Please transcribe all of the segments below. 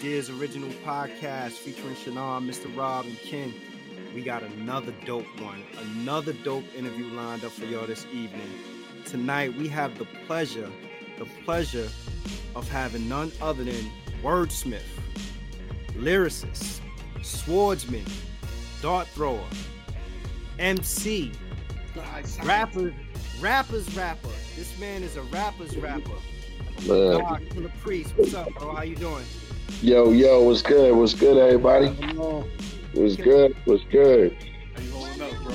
Ideas Original Podcast featuring Shannon, Mr. Rob, and Ken. We got another dope one, another dope interview lined up for y'all this evening. Tonight, we have the pleasure, the pleasure of having none other than wordsmith, lyricist, swordsman, dart thrower, MC, rapper, rapper's rapper. This man is a rapper's rapper. Man. Doc from the priest. What's up, bro? How you doing? Yo, yo, what's good? What's good, everybody? What's good? What's good? How you holding up, bro?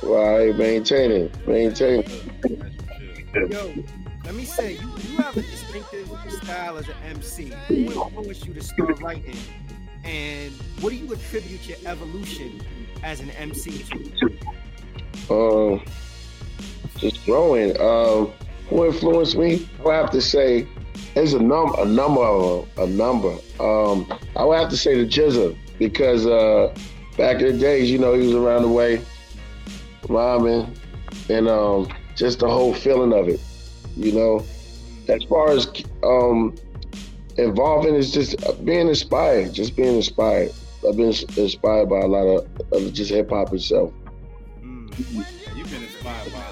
Why maintaining, maintaining. Yo, let me say, you, you have a distinctive style as an MC. Who influenced you to start writing? And what do you attribute your evolution as an MC to? Um, just growing. Um, who influenced me? I have to say, there's a num a number of them, a number. Um, I would have to say the GZA because uh, back in the days, you know, he was around the way, rhyming, and um, just the whole feeling of it. You know, as far as um, involving is just being inspired, just being inspired. I've been inspired by a lot of, of just hip hop itself. Mm. You've been inspired by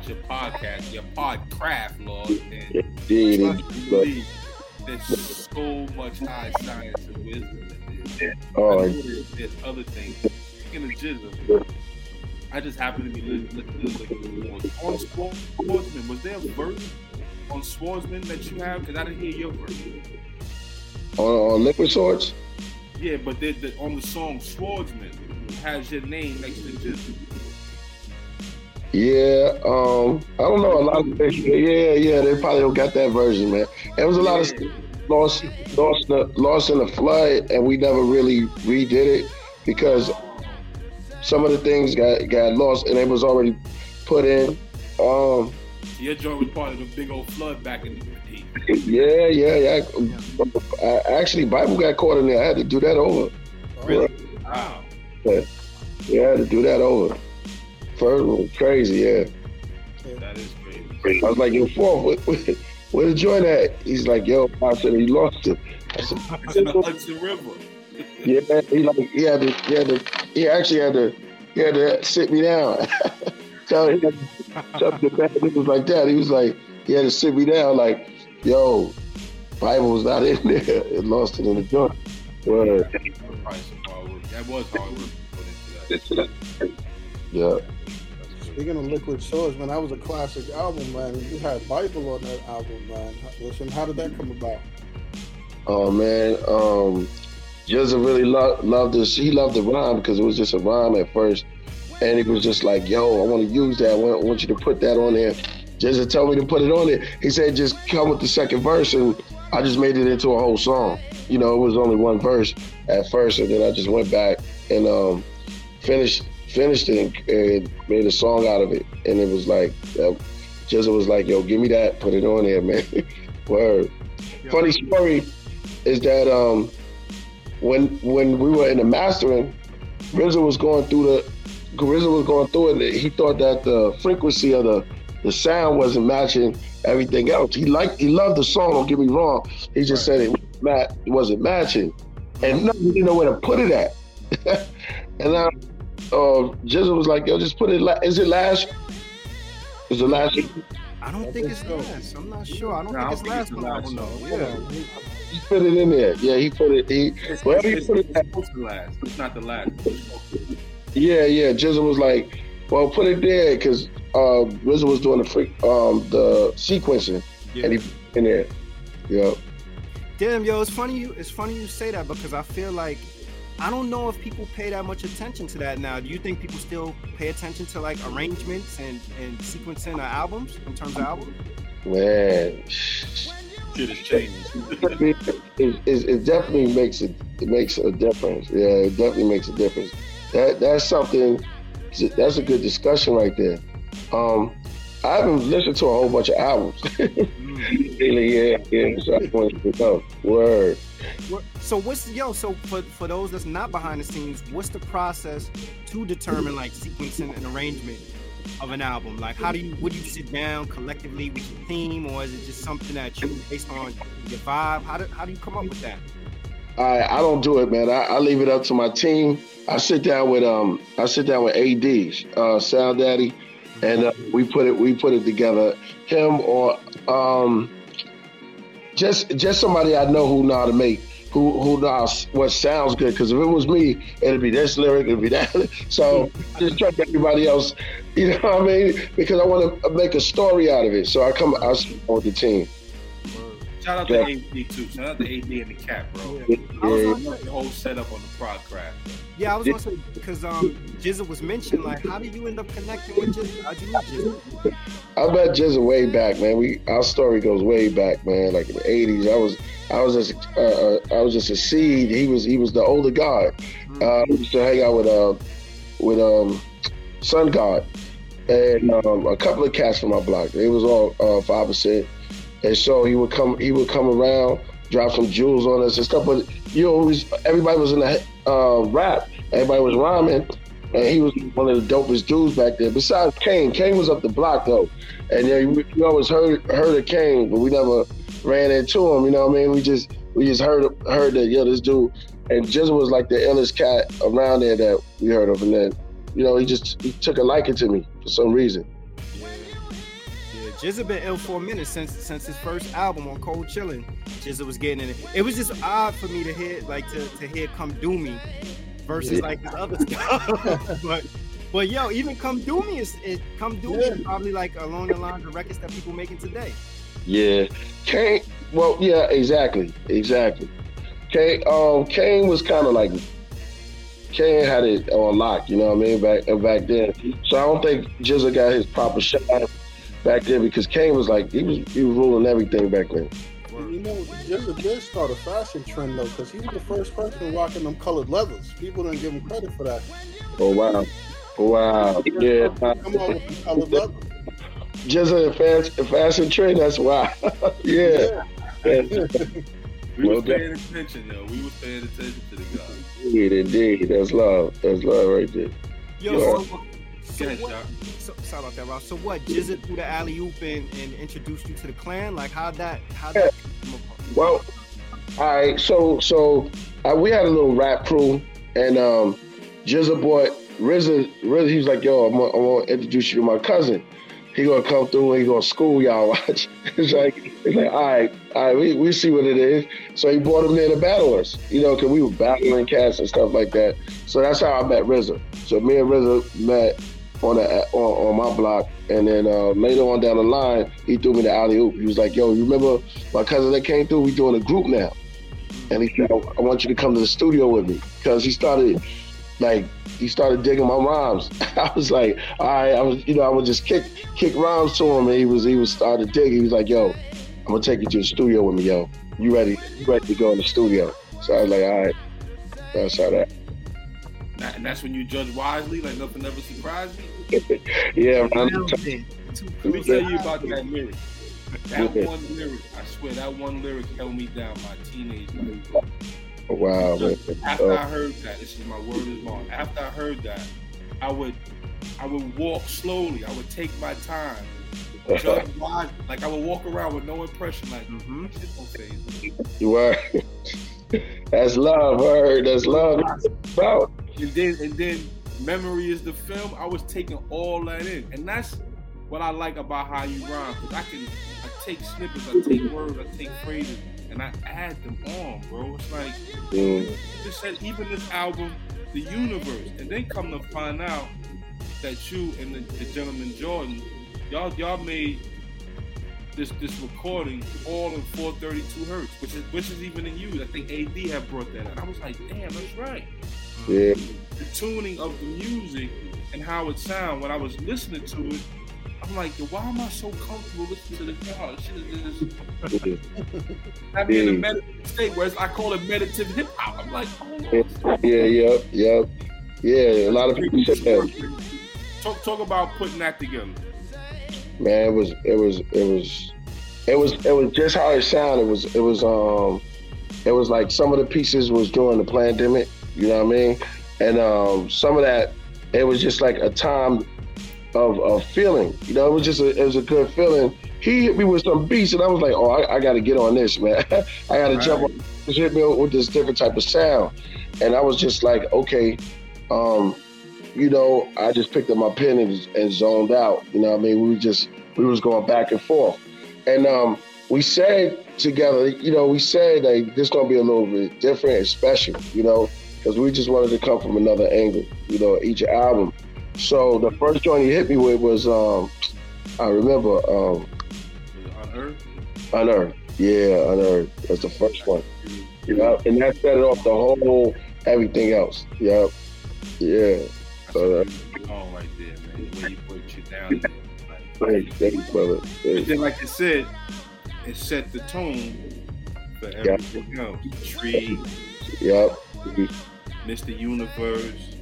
Watch your podcast, your podcraft, Lord, and Indeed, indeed. there's so much high science and wisdom in this. Oh, there's, there's other things. Speaking of GZA, I just happen to be listening on Swordsman. Was there a verse on Swordsman that you have? Because I didn't hear your verse. on, on Liquid Swords. Yeah, but the, the, on the song Swordsman has your name next to GZA. Yeah, um, I don't know a lot of yeah, yeah, they probably don't got that version, man. It was a lot of Yeah. lost, lost, in the, lost in the flood, and we never really redid it because some of the things got got lost, and it was already put in. Um, Your joint was part of the big old flood back in the day. yeah, yeah, yeah. I, actually, Bible got caught in there. I had to do that over. Really? Wow. Yeah, I had to do that over. First one was crazy, yeah. That is crazy. I was like, yo, fourth, where, where, where the joint at? He's like, yo, I said he lost it. I said, the Hudson River. yeah, he like he had to, he had to, he actually had to, he had to sit me down. so he had to shut the back. It was like that. He was like, he had to sit me down, like, yo, Bible was not in there. It lost it in the joint. Word. That was hard work. That was hard work to put into that. Yeah. Speaking of Liquid Swords, man, that was a classic album, man. You had Bible on that album, man. Listen, how did that come about? Oh man, um, GZA really lo- loved this. He loved the rhyme because it was just a rhyme at first, and he was just like, "Yo, I want to use that. I want, I want you to put that on there." GZA told me to put it on there. He said, "Just come with the second verse," and I just made it into a whole song. You know, it was only one verse at first, and then I just went back and um, finished finished it and, and made a song out of it. And it was like, uh, GZA was like, "Yo, give me that. Put it on there, man." Word. Funny story is that um, when when we were in the mastering, RZA was going through the RZA was going through it. And he thought that the frequency of the the sound wasn't matching everything else. He liked he loved the song. Don't get me wrong. He just said it wasn't it wasn't matching, and no, he didn't know where to put it at. and now uh, Jizzle was like, "Yo, just put it. La- is it last? Is it last?" I don't think it's last. I'm not sure. I don't Nah, I think don't it's think last it's one. I last don't know. one. Yeah. He put it in there. Yeah, he put it. He It's, wherever he it's, put it it's supposed to last. It's not the last. Yeah, yeah. Jizzle was like, "Well, put it there," because uh, RZA was doing the freak, um, the sequencing, Yeah. and he put it in there. Yeah. Damn, yo, it's funny you it's funny you say that because I feel like I don't know if people pay that much attention to that now. Do you think people still pay attention to like arrangements and, and sequencing of albums in terms of albums? Man, Shit has changed. it, it, it definitely makes it, it makes a difference. Yeah, it definitely makes a difference. That that's something. That's a good discussion right there. Um, I haven't listened to a whole bunch of albums. really, yeah, yeah. So I want to know. Word. So what's yo? So for for those that's not behind the scenes, what's the process to determine like sequencing and arrangement of an album? Like, how do you would you sit down collectively with your team, or is it just something that you based on your vibe? How do how do you come up with that? I I don't do it, man. I, I leave it up to my team. I sit down with um I sit down with AD, uh, Sound Daddy, and uh, we put it we put it together. Him or um just just somebody I know who know how to make who who knows what sounds good. Because if it was me, it'd be this lyric, it'd be that. So just trust everybody else. You know what I mean? Because I want to make a story out of it. So I come I with the team. Shout out to AD too. Shout out to AD and the cat, bro. Yeah. yeah. The whole setup on the prod craft. Yeah, I was gonna say because um GZA was mentioned. Like, how did you end up connecting with GZA? How'd you meet GZA? I met GZA way back, man. We our story goes way back, man. Like in the '80s, I was I was just uh, uh, I was just a seed. He was he was the older guy. Mm-hmm. Uh, I used to hang out with uh with um Sun God and um, a couple of cats from my block. It was all uh, five percent, and so he would come he would come around, drop some jewels on us and stuff. But you always everybody was in the uh, rap. Everybody was rhyming, and he was one of the dopest dudes back there. Besides Kane, Kane was up the block though, and yeah, we, we always heard heard of Kane, but we never ran into him. You know what I mean? We just we just heard heard that yo this dude, and GZA was like the illest cat around there that we heard of, and then you know he just he took a liking to me for some reason. Yeah, GZA been ill for a minute since since his first album on Cold Chillin'. GZA was getting in it. It was just odd for me to hear like to, to hear Come Do Me versus yeah. like the other stuff. but but yo, even Come Do Me is it Come Do Me is probably like along the lines of records that people making today. Yeah. Kane well, yeah, exactly. Exactly. Kane um Kane was kinda like Kane had it on lock, you know what I mean, back back then. So I don't think GZA got his proper shot back then because Kane was like he was he was ruling everything back then. You know, GZA did start a fashion trend though, because he was the first person rocking them colored leathers. People didn't give him credit for that. Oh wow, oh, wow, yeah. Come on with the colored leather. GZA fashion, fashion trend. That's why. yeah. yeah. We were paying attention, yo. We were paying attention to the guy. Indeed, indeed. That's love. That's love right there. Yo, so, so, what, so, sorry about that, Rob. So what? Threw the alley oop and, and introduced you to the clan. Like how that? How that? Well, all right. So so uh, we had a little rap crew, and um, GZA bought RZA. RZA, he was like, "Yo, I'm gonna, I'm gonna introduce you to my cousin." he gonna come through and he gonna school y'all watch. it's like it's like all right, all right, we, we see what it is. So he brought him there to battle us, you know, because we were battling cats and stuff like that. So that's how I met RZA. So me and RZA met on on, on my block, and then uh, later on down the line, he threw me the alley oop. He was like, "Yo, you remember my cousin that came through? We doing a group now." And he said, "I want you to come to the studio with me," because he started like he started digging my rhymes. I was like, all right, I was, you know, I would just kick kick rhymes to him, and he was he was started digging. He was like, yo, I'm gonna take you to the studio with me, yo. You ready? You ready to go in the studio? So I was like, all right, that's how that. And that's when you judge wisely, like nothing ever surprised me. yeah, man. Let me tell you about that lyric. That one lyric, I swear, that one lyric held me down my teenage life. Wow. Man. After I heard that, this is my word is bond. After I heard that, I would I would walk slowly. I would take my time. like I would walk around with no impression, like mm-hmm. You are. That's love, word. That's love. About. And then and then memory is the film. I was taking all that in, and that's what I like about how you rhyme. Cause I can I take snippets, I take words, I take phrases, and I add them on, bro. It's like mm. just said even this album, The Universe, and then come to find out that you and the, the gentleman Jordan, y'all y'all made this this recording all in 432 hertz, which is which is even in use. I think AD had brought that. And I was like, damn, that's right. Yeah. The tuning of the music and how it sound when I was listening to it I'm like, why am I so comfortable listening to the car? Shit is me in a meditative state, whereas I call it meditative hip hop. I'm like, oh, yeah, yep, yep, yeah. A lot of people say that. Talk, talk about putting that together. Man, it was, it was, it was, it was, it was just how it sounded. It was, it was, um, it was like some of the pieces was during the pandemic. You know what I mean? And um, some of that, it was just like a time of, of feeling. You know, it was just a, it was a good feeling. He hit me with some beats, and I was like, oh, I, I got to get on this, man. I got to Right. jump on. He hit me with this different type of sound, and I was just like, okay, um, you know, I just picked up my pen and, and zoned out. You know, what I mean, we just we was going back and forth, and um, we said together, you know, we said that this gonna be a little bit different and special, you know, because we just wanted to come from another angle, you know, each album. So the first joint he hit me with was, um, I remember, um, On Earth. Unearthed. Yeah, Unearthed. That's the first one. You know, and that set it off the whole everything else. Yep. Yeah. So, uh, right there, man. The way you put you down. there, Like, thanks, thanks, brother. But then, like I said, it set the tone for everything else. Tree, Yep. Mr. Universe,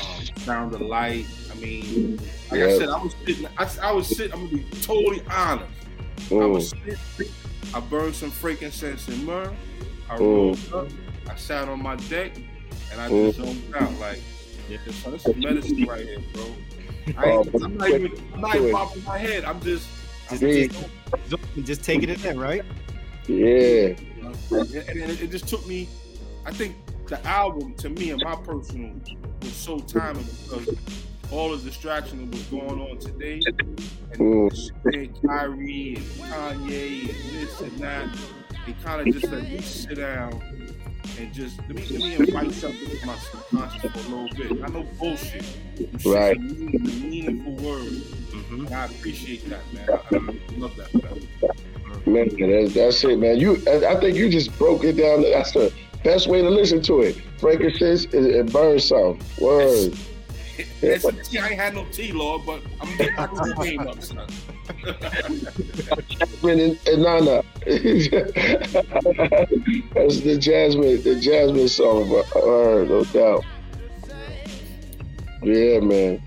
um, Sound of Light. I mean, like Yeah. I said, I was sitting. I, I was sitting. I'm gonna be totally honest. I Mm, was sitting. I burned some frankincense and myrrh. I Mm. rolled up. I sat on my deck, and I just zoned out. Like, yeah, this, this is medicine right here, bro. I ain't, Oh, I'm not even. I'm not even popping my head. I'm just. I'm Yeah. just Just taking it in, right? yeah. and, and it, it just took me. I think the album, to me, and my personal, was so timely because all the distraction that was going on today, and Mm. and Kyrie and Kanye and this and that, it kind of just let me sit down and just let me let me invite something to my subconscious for a little bit. I know bullshit. You Right. a meaning- meaningful word, Mm-hmm. I appreciate that, man. I, I love that. Man. Man, that's, that's it, man. You, I I think you just broke it down. That's the best way to listen to it. Frankincense and, and burn some. Word. It's a tea. I ain't had no tea, Lord, but I'm getting my tea game up, son. Jasmine and, and Nana. That's the Jasmine, the Jasmine song. But, word, no doubt. Yeah, man.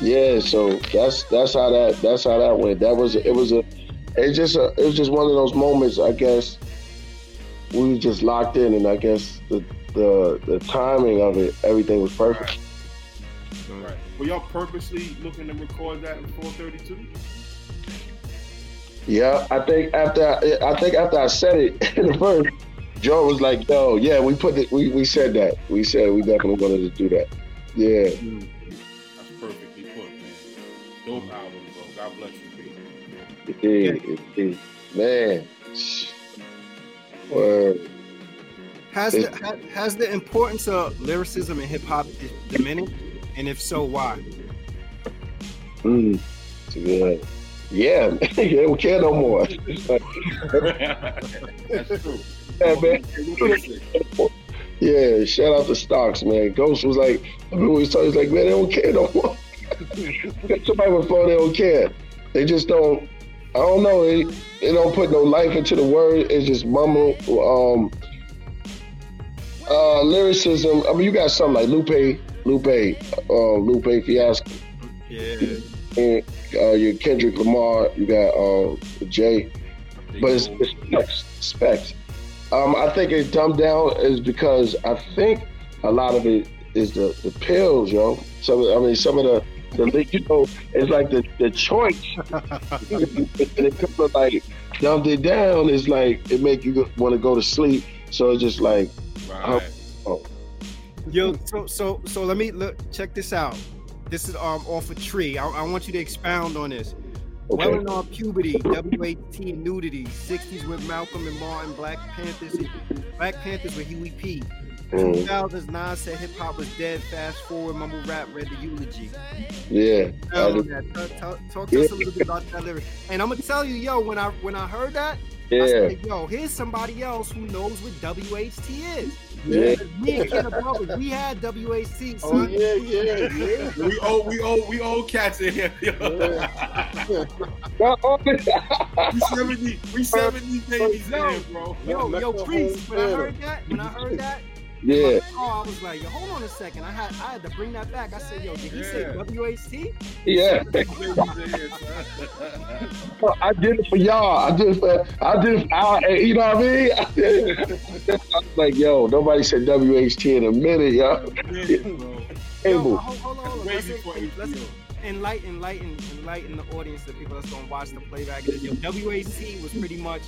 Yeah, so that's that's how that that's how that went. That was it was a it's just a it was just one of those moments. I guess we just locked in, and I guess the the the timing of it, everything was perfect. Right. Were y'all purposely looking to record that in 432? Yeah, I think after I, I think after I said it in the first, Joe was like, "Yo, yeah, we put it. We, we said that. We said we definitely wanted to do that. Yeah, mm-hmm. That's perfectly put, man. Dope album, bro. God bless you, it did. Man, word. Has the ha, has the importance of lyricism in hip hop di- diminished? And if so, why? Mm. It's good. Yeah, they don't care no more. That's true. Yeah, man. Yeah, shout out to Stocks, man. Ghost was like, I mean, we talking, he's like, man, they don't care no more. Somebody with phone, they don't care. They just don't. I don't know. They, they don't put no life into the word. It's just mumble. Um, uh, lyricism. I mean, you got something like Lupe, Lupe, uh, Lupe Fiasco, Yeah. and uh, your Kendrick Lamar. You got uh, Jay but it's, it's specs. specs. Um, I think it dumbed down is because I think a lot of it is the, the pills, yo. Some I mean, some of the, the you know, it's like the, the choice. and it of like dumbed it down. It's like it make you want to go to sleep. So it's just like, Right. Yo, so so so let me look. Check this out. This is um off a tree. I, I want you to expound on this. okay, Well and on puberty, WHT nudity, 60s with Malcolm and Martin, Black Panthers, Black Panthers with Huey P. mm, 2009 said hip hop was dead. Fast forward, mumble rap read the eulogy. yeah, I Tell that. Talk, talk, talk to us a little bit about that lyric. And I'm gonna tell you, yo, when I when I heard that, I yeah, said, yo, here's somebody else who knows what WHT is. yeah. Me and Ken Brothers, we had WHT. Oh yeah, yeah, yeah. We owe, we owe, we owe cats in here. we seventy, we seventy babies in here, bro. Yo, yo, priest. When I heard that, when I heard that, yeah. oh, I was like, yo, hold on a second. I had I had to bring that back. I said, yo, did he say Yeah. WHT? Yeah, Babies in here, son. I did it for y'all. I just, it for, I did it for, I, uh, you know what I mean? I, did it. I was like, yo, nobody said WHT in a minute, yo. Yeah, bro. Yo, hold, hold on, hold on. Way Let's, before let's, enlighten, enlighten, enlighten the audience, the people that's gonna watch the playback. Is, yo, WAC was pretty much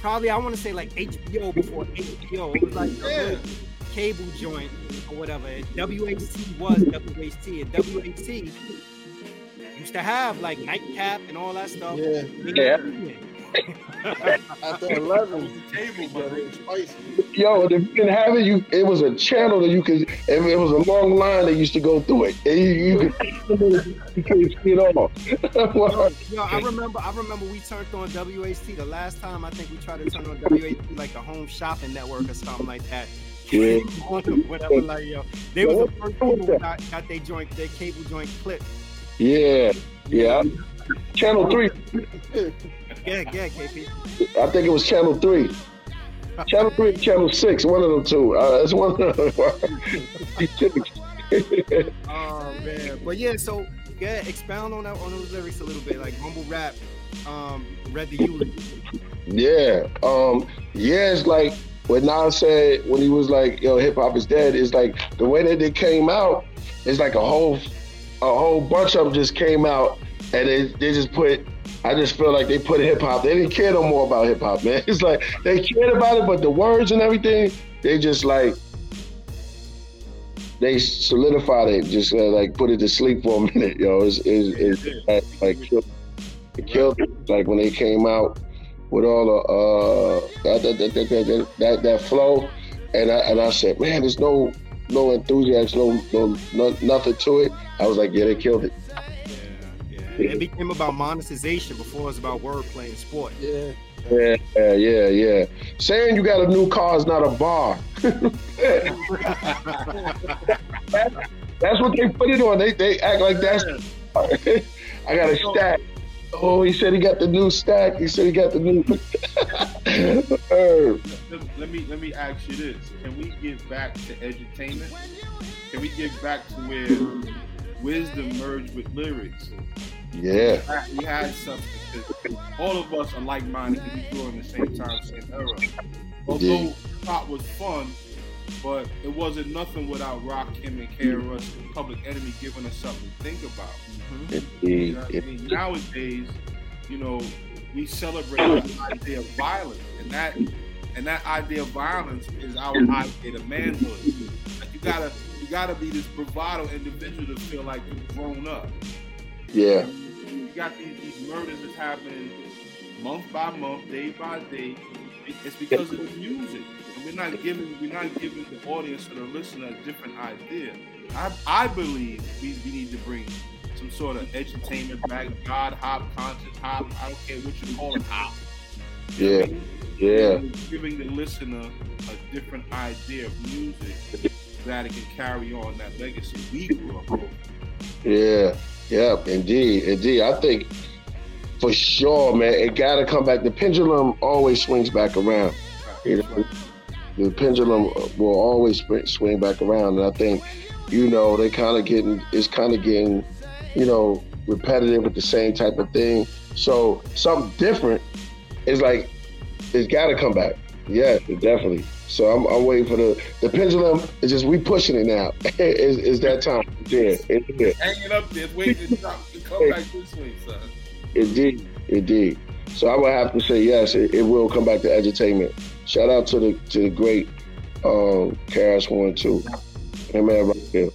probably I want to say like HBO before HBO. It was like Yeah. a cable joint or whatever. And WAC was WAC, and WAC used to have like nightcap and all that stuff. Yeah, Yeah. After eleven, Table, yeah, but it's spicy. Yo, if you didn't have it, you it was a channel that you could. If it was a long line that used to go through it, and you, you could you couldn't see it all. Yo, yo, I remember. I remember we turned on WAC the last time. I think we tried to turn on WAC like the Home Shopping Network or something like that. Yeah. Whatever, like yo, they was the first people who got, got their joint, their cable joint clipped. yeah, yeah. Channel three. Yeah, yeah, KP. I think it was channel three. Channel three, channel six, one of them two. Uh, it's one of them. Oh man, but yeah. So yeah, expound on that on those lyrics a little bit, like mumble rap. Um, read the eulogy. Yeah. Um, yeah, it's like what Nas said when he was like, yo, hip hop is dead, it's like the way that it came out, it's like a whole a whole bunch of them just came out and they, they just put I just feel like they put hip hop. They didn't care no more about hip hop, man. It's like they cared about it, but the words and everything, they just like they solidified it, just uh, like put it to sleep for a minute, yo. It's, it's, it's like killed, it killed it. Like when they came out with all the uh that that that that, that, flow, and I and I said, man, there's no no enthusiasm, no no, no nothing to it. I was like, yeah, they killed it. Yeah, yeah. It became about monetization before it was about wordplay and sport. Yeah, Yeah, yeah, yeah, yeah. Saying you got a new car is not a bar. That's what they put it on. They they act like that's. I got a stack. Oh, he said he got the new stack. He said he got the new. Herb. let, let me let me ask you this: Can we get back to edutainment? Can we get back to where wisdom merged with lyrics? Yeah, We had something because all of us are like-minded because we grew in the same time, same era. Although Indeed. pop was fun, but it wasn't nothing without Rakim, and KRS, Public Enemy giving us something to think about. Mm-hmm. You indeed. know I mean? Nowadays, you know, we celebrate the idea of violence, and that and that idea of violence is our idea of manhood. Like you gotta you gotta be this bravado individual to feel like you've grown up. Yeah, You got these, these murders that's happening month by month, day by day. It's because of the music. And we're not giving we're not giving the audience or the listener a different idea. I, I believe we, we need to bring some sort of entertainment back, God hop, conscious hop, I don't care what you call it, hop. yeah, yeah, Giving the listener a different idea of music that it can carry on that legacy we grew up with. yeah, yeah. Indeed, indeed. I think for sure, man, it got to come back. The pendulum always swings back around. You know, the pendulum will always swing back around, and I think, you know, they kind of getting it's kind of getting, you know, repetitive with the same type of thing. So something different is like it's got to come back. Yeah, definitely. So I'm, I'm waiting for the the pendulum. It's just we pushing it now. it's, it's that time. Yeah, it's it. Hanging up there, waiting to, drop, to come back this way, son. Indeed, indeed. So I would have to say yes, it, it will come back to edutainment. Shout out to the to the great um KRS-One too. Him man right there.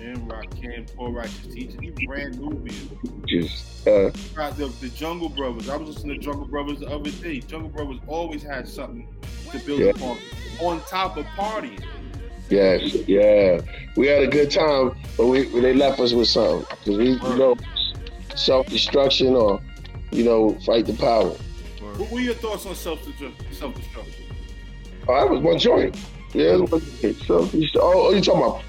And Rock Cam, Poor Righteous Teacher, he brand new music. Just uh the, the Jungle Brothers. I was listening to Jungle Brothers the other day. Jungle Brothers always had something to build Yeah. upon, on top of partying. yes, yeah. We had a good time, but we they left us with something. Cause we you know self destruction or you know fight the power. What were your thoughts on self self destruction? Oh, that was one joint. Yeah, it was self oh, oh, you talking about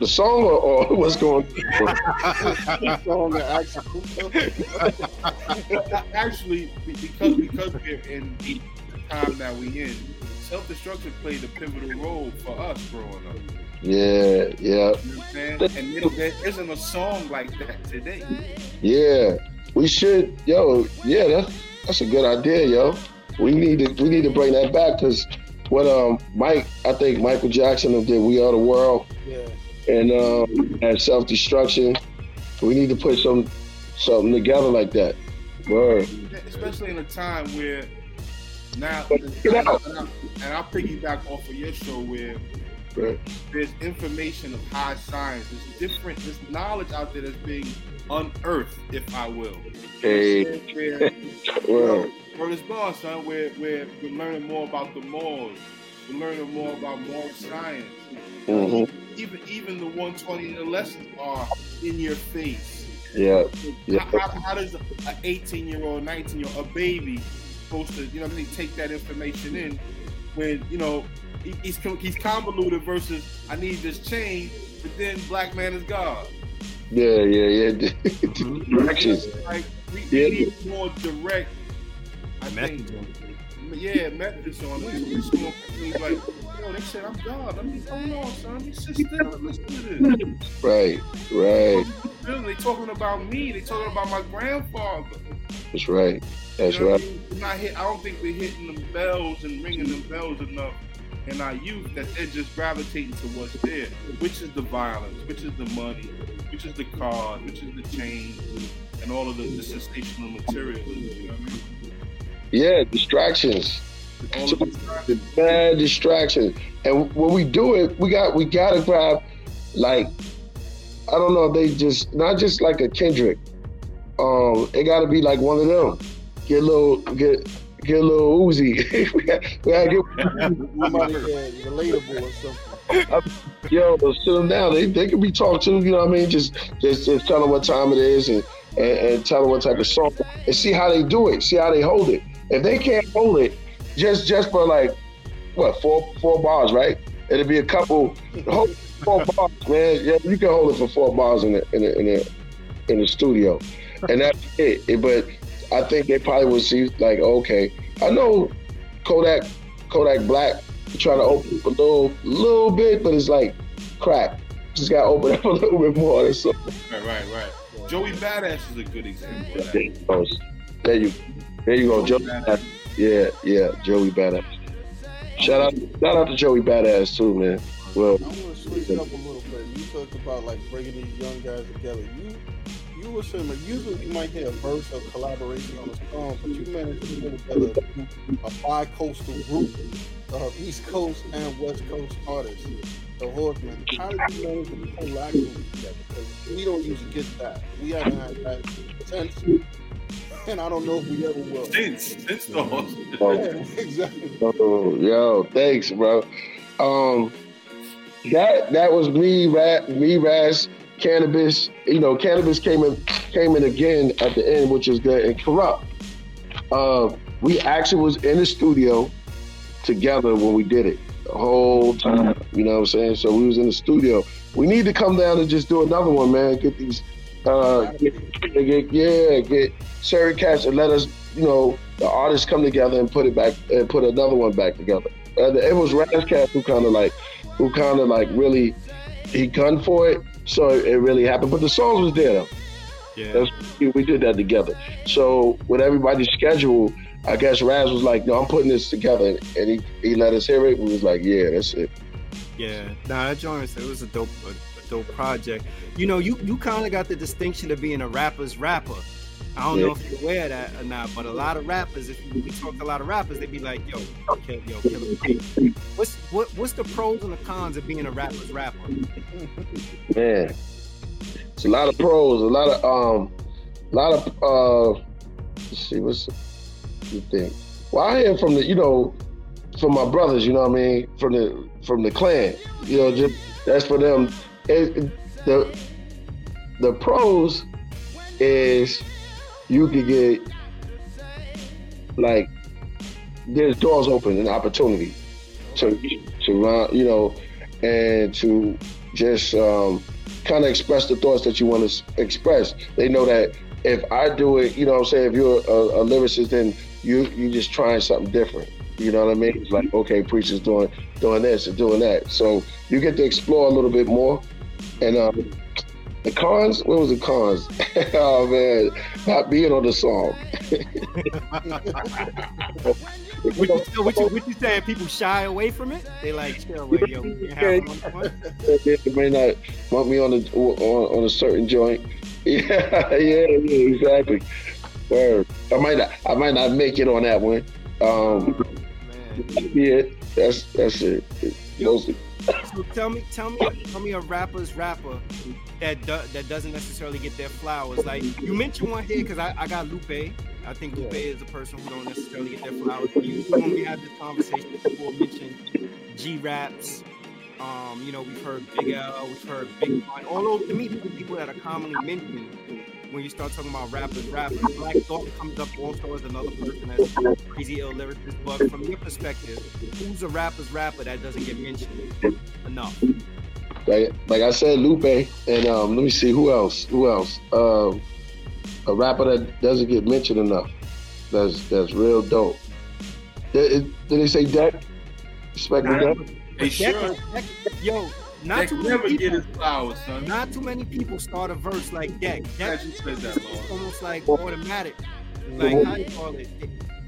the song or, or what's going on? song actually. Actually, because because we're in the time that we in, self destruction played a pivotal role for us growing up. Yeah, yeah, You know what I'm saying? And there, there isn't a song like that today. yeah. We should, yo, yeah, that's that's a good idea, yo. We need to we need to bring that back because what um Mike, I think Michael Jackson did "We Are the World" Yeah, and um had self destruction. We need to put some something together like that. Word. Especially in a time where now, and. I, and I'll piggyback off of your show where Right. there's information of high science. There's different, there's knowledge out there that's being unearthed, if I will. Hey. Where, Word. Word is law, son. We're, we're, we're learning more about the Moors. We're learning more about moral science. hmm Even even the 120 and the lessons are in your face. Yeah. Yeah. How, how, how does an 18 year old, 19 year old, a baby supposed to, you know, what I mean, take that information in when you know he- he's he's convoluted versus I need this chain, but then black man is God. Yeah. Yeah. Yeah. Mm-hmm. Directions. Like we, Yeah. need more direct. I think, Messaging. yeah, methods on it. It's more it's like, yo, they said I'm God. I mean, hold on, oh, son. You sit still and listen to this. Right. Right. They talking about me. They talking about my grandfather. That's right. That's You know right. I, mean? Not hit, I don't think we're hitting them bells and ringing them bells enough in our youth that they're just gravitating to what's there, which is the violence, which is the money, which is the cars, which is the chains, and all of the, the sensational materialism. You know I mean? Yeah. Distractions. All the the bad distractions. And when we do it, we got we gotta grab like I don't know, they just not just like a Kendrick. Um, it gotta be like one of them. Get a little get get a little Uzi. we gotta, we gotta get that relatable or something. yo, sit them down. They, they can be talked to, you know what I mean? Just just, just tell them what time it is and, and, and tell them what type of song and see how they do it, see how they hold it. If they can't hold it, just just for like what four four bars, right? It'll be a couple hold four bars, man. Yeah, you can hold it for four bars in the in the in the, in the studio, and that's it. It- But I think they probably would see like, okay, I know Kodak Kodak Black trying to open up a little little bit, but it's like crack. Just got to open up a little bit more. That's all. Right, right, right. Joey Badass is a good example of There that. you go. There you, there you go, Joey. Badass. Yeah, yeah, Joey Badass. Shout out, shout out to Joey Badass too, man. Well, I want to switch it up a little bit. You talked about like bringing these young guys together. You you were saying like usually you might hear a verse of collaboration on a song, but you managed to put together a bi-coastal group of East Coast and West Coast artists, the Horsemen. How did you manage to that together? Because we don't usually get that. We haven't had that since, and I don't know if we ever will. Since, since the horse. oh, Yeah, exactly. oh, yo, thanks, bro. Um, that that was me, Rat, me, Ras, Canibus. You know, Canibus came in came in again at the end, which is good, and Kurupt. Uh, we actually was in the studio together when we did it the whole time. You know what I'm saying? So we was in the studio. We need to come down and just do another one, man. Get these, uh, get, get, yeah, get Sherry Cash and let us, you know, the artists come together and put it back and put another one back together. Uh, it was Ras Kass who kind of like, who kind of like really, he gunned for it, so it really happened. But the songs was there though. Yeah. That's, we- we did that together. So with everybody's schedule, I guess Ras was like, "No, I'm putting this together," and he, he let us hear it. We was like, "Yeah, that's it." Yeah, nah, that joint was- it was a dope, a, a dope project. You know, you you kind of got the distinction of being a rapper's rapper. I don't Yeah. know if you're aware of that or not, but a lot of rappers, if we talk to a lot of rappers, They'd be like, "Yo, kill, yo, Killer What's what, what's the pros and the cons of being a rapper's rapper? Man, it's a lot of pros, a lot of um, a lot of uh. Let's see, what's you think? Well, I hear from the, you know, from my brothers. You know what I mean? From the from the clan. You know, just that's for them. It, the the pros is you could get like there's doors open and opportunity to to run, you know, and to just um, kind of express the thoughts that you want to express. They know that if I do it, you know what I'm saying, if you're a, a lyricist, then you you just trying something different. You know what I mean? It's like, okay, preacher's doing doing this and doing that. So you get to explore a little bit more. And um, the cons, what was the cons? oh man, not being on the song. What you, so what you, what you saying? People shy away from it? They like, chill, like, yo, we can they may not want me on a on, on a certain joint, Yeah, yeah, yeah, exactly. Word. I might not, I might not make it on that one. Um. Yeah, that's that's it. Those, So tell me, tell me, tell me a rapper's rapper that do, that doesn't necessarily get their flowers. Like you mentioned one here because I, I got Lupe. I think Lupe is a person who don't necessarily get their flowers. You, when we have this conversation, before, mention G Raps. Um, you know, we've heard Big L, we've heard Big Pun. All those to me, these are people that are commonly mentioned when you start talking about rappers, rappers. Black Thought comes up also as another person that's crazy ill lyricist. But from your perspective, who's a rapper's rapper that doesn't get mentioned enough? like, like I said, Lupe, and um, let me see who else. Who else? Um, a rapper that doesn't get mentioned enough. That's that's real dope. Did, did they say Deck? Respect Deck? Hey, sure. yo, not Deck too never many get people. his flowers, son. Not too many people start a verse like Deck. Deck Glad you said that, it's Lord. almost like automatic. Like how you call it?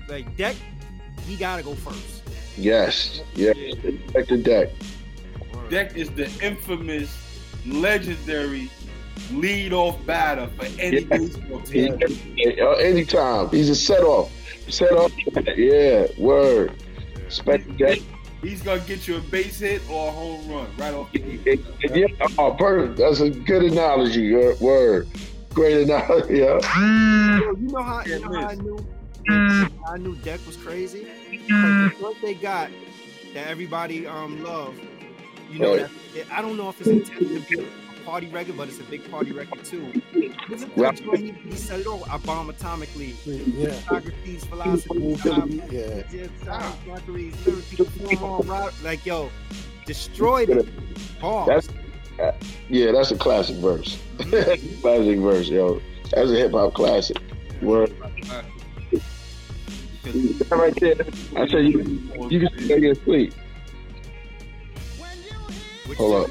Like Deck, he gotta go first. Yes. Yeah. Respect to Deck. Deck is the infamous, legendary lead-off batter for any Yeah. baseball team. Uh, anytime. He's a set off. Set off. Yeah. Word. Respect to Deck. He's gonna get you a base hit or a home run right off the gate. Yeah. Oh, perfect. That's a good analogy. uh, Word. Great analogy. Yeah. You know how you know how I knew I knew Deck was crazy. Like, what they got that everybody um love. You know Right. that I don't know if it's intended to be a party record, but it's a big party record too. This is Right. the he, he said it all. I bomb atomically. Yeah. Socrates, philosophy, Yeah. yeah, time, Socrates, lyrics, people form on route. Like yo, destroyed it. Bars. That's uh, yeah. That's a classic verse. classic verse, yo. That's a hip hop classic. Word. That right there. I said you. You can stay and sleep. What Hold up.